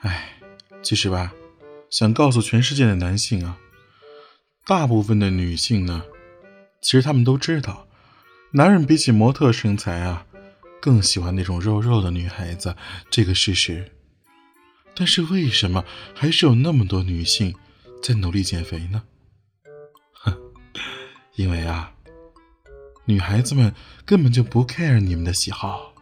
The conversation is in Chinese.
哎，其实吧，想告诉全世界的男性啊，大部分的女性呢，其实他们都知道，男人比起模特身材啊，更喜欢那种肉肉的女孩子这个事实。但是为什么还是有那么多女性在努力减肥呢？哼，因为啊，女孩子们根本就不 care 你们的喜好。